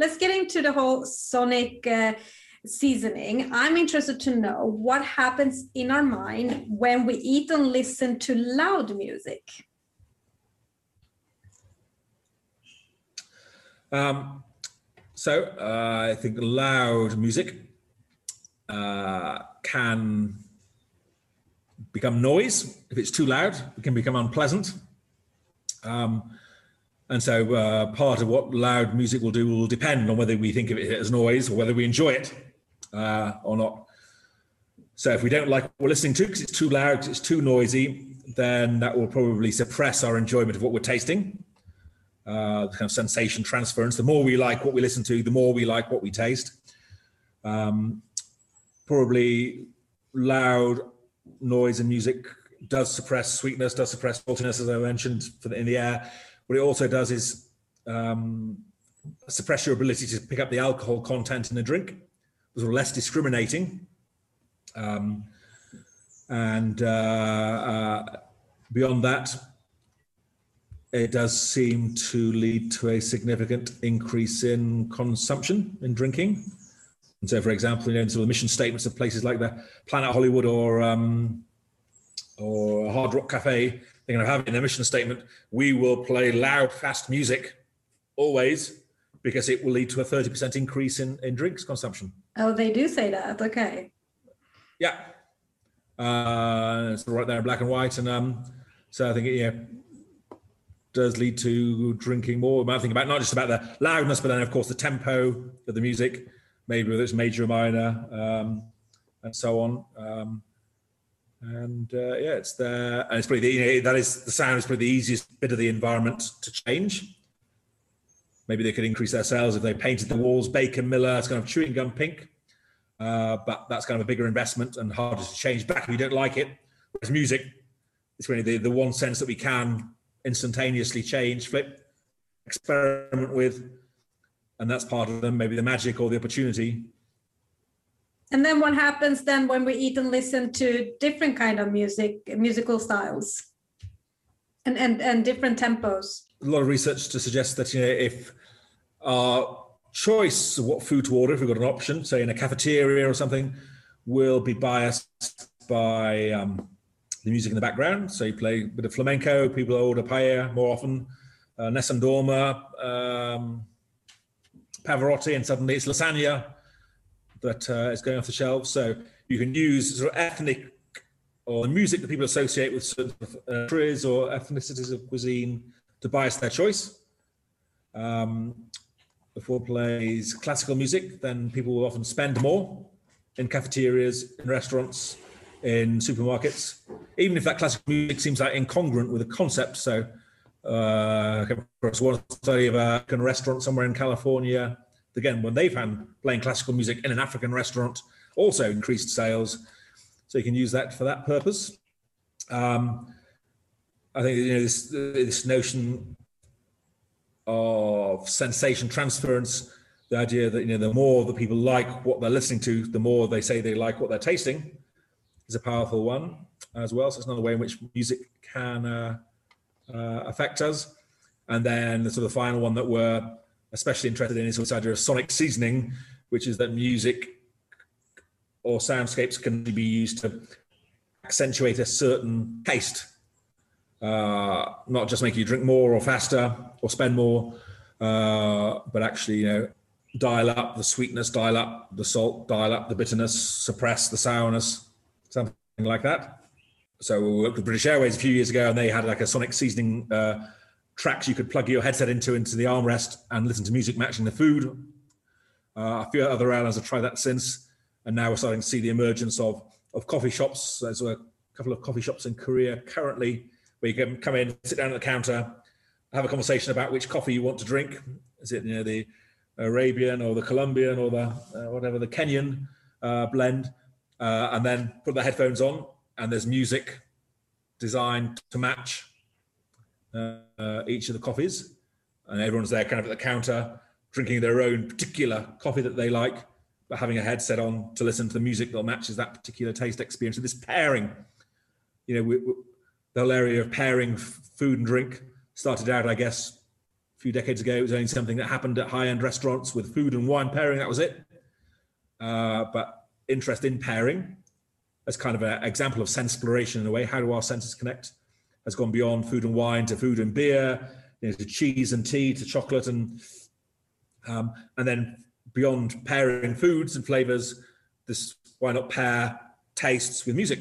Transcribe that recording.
let's get into the whole sonic uh, seasoning. I'm interested to know what happens in our mind when we eat and listen to loud music. Um, so uh, I think loud music uh, can become noise if it's too loud. It can become unpleasant. Um, and so uh, part of what loud music will do will depend on whether we think of it as noise or whether we enjoy it uh, or not. So if we don't like what we're listening to because it's too loud, it's too noisy, then that will probably suppress our enjoyment of what we're tasting. Uh, kind of sensation transference. The more we like what we listen to, the more we like what we taste. Um, probably loud noise and music does suppress sweetness, does suppress saltiness, as I mentioned, the, in the air. What it also does is um, suppress your ability to pick up the alcohol content in a drink. It's less discriminating. Um, and uh, uh, beyond that, it does seem to lead to a significant increase in consumption in drinking. And so, for example, you know, in sort of the mission statements of places like the Planet Hollywood or um, or Hard Rock Cafe, they're going to have in their mission statement, we will play loud, fast music always because it will lead to a 30% increase in, in drinks consumption. Oh, they do say that. Okay. Yeah. Uh, it's right there in black and white. And um, so I think, yeah, does lead to drinking more. I think about not just about the loudness, but then of course the tempo of the music, maybe whether it's major or minor, um, and so on. Um, and uh, yeah, it's there, and it's probably the, you know, that is the sound is probably the easiest bit of the environment to change. Maybe they could increase their sales if they painted the walls Baker Miller. It's kind of chewing gum pink, uh, but that's kind of a bigger investment and harder to change back if you don't like it. Whereas music, it's really the, the one sense that we can instantaneously change, flip, experiment with, and that's part of them. Maybe the magic or the opportunity and then what happens then when we eat and listen to different kind of music, musical styles, and and and different tempos? A lot of research to suggest that you know if our choice of what food to order, if we've got an option, say in a cafeteria or something, will be biased by um, the music in the background. So you play a bit of flamenco, people order paella more often, uh, Nessun Dorma, um, Pavarotti, and suddenly it's lasagna that uh, is going off the shelves. So you can use sort of ethnic or music that people associate with certain uh, countries or ethnicities of cuisine to bias their choice. Um, before plays classical music, then people will often spend more in cafeterias, in restaurants, in supermarkets, even if that classical music seems like incongruent with the concept. So, uh, across one study of a restaurant somewhere in California again, when they found playing classical music in an African restaurant also increased sales. So you can use that for that purpose. Um, I think you know this this notion of sensation transference, the idea that you know the more that people like what they're listening to, the more they say they like what they're tasting, is a powerful one as well. So it's another way in which music can uh, uh, affect us. And then the sort of final one that we're especially interested in is this idea of sonic seasoning, which is that music or soundscapes can be used to accentuate a certain taste, uh, not just make you drink more or faster or spend more, uh, but actually, you know, dial up the sweetness, dial up the salt, dial up the bitterness, suppress the sourness, something like that. So we worked with British Airways a few years ago, and they had like a sonic seasoning uh, tracks you could plug your headset into into the armrest and listen to music matching the food. Uh, a few other airlines have tried that since, and now we're starting to see the emergence of of coffee shops. There's a couple of coffee shops in Korea currently where you can come in, sit down at the counter, have a conversation about which coffee you want to drink. Is it you know the Arabian or the Colombian or the uh, whatever the Kenyan uh, blend, uh, and then put the headphones on, and there's music designed to match uh, each of the coffees, and everyone's there kind of at the counter drinking their own particular coffee that they like, but having a headset on to listen to the music that matches that particular taste experience. So this pairing, you know, we, we, the whole area of pairing food and drink started out, I guess, a few decades ago, it was only something that happened at high-end restaurants with food and wine pairing. That was it. Uh, but interest in pairing, as kind of an example of sensploration in a way, how do our senses connect, has gone beyond food and wine to food and beer, you know, to cheese and tea, to chocolate, and um, and then beyond pairing foods and flavors, this why not pair tastes with music?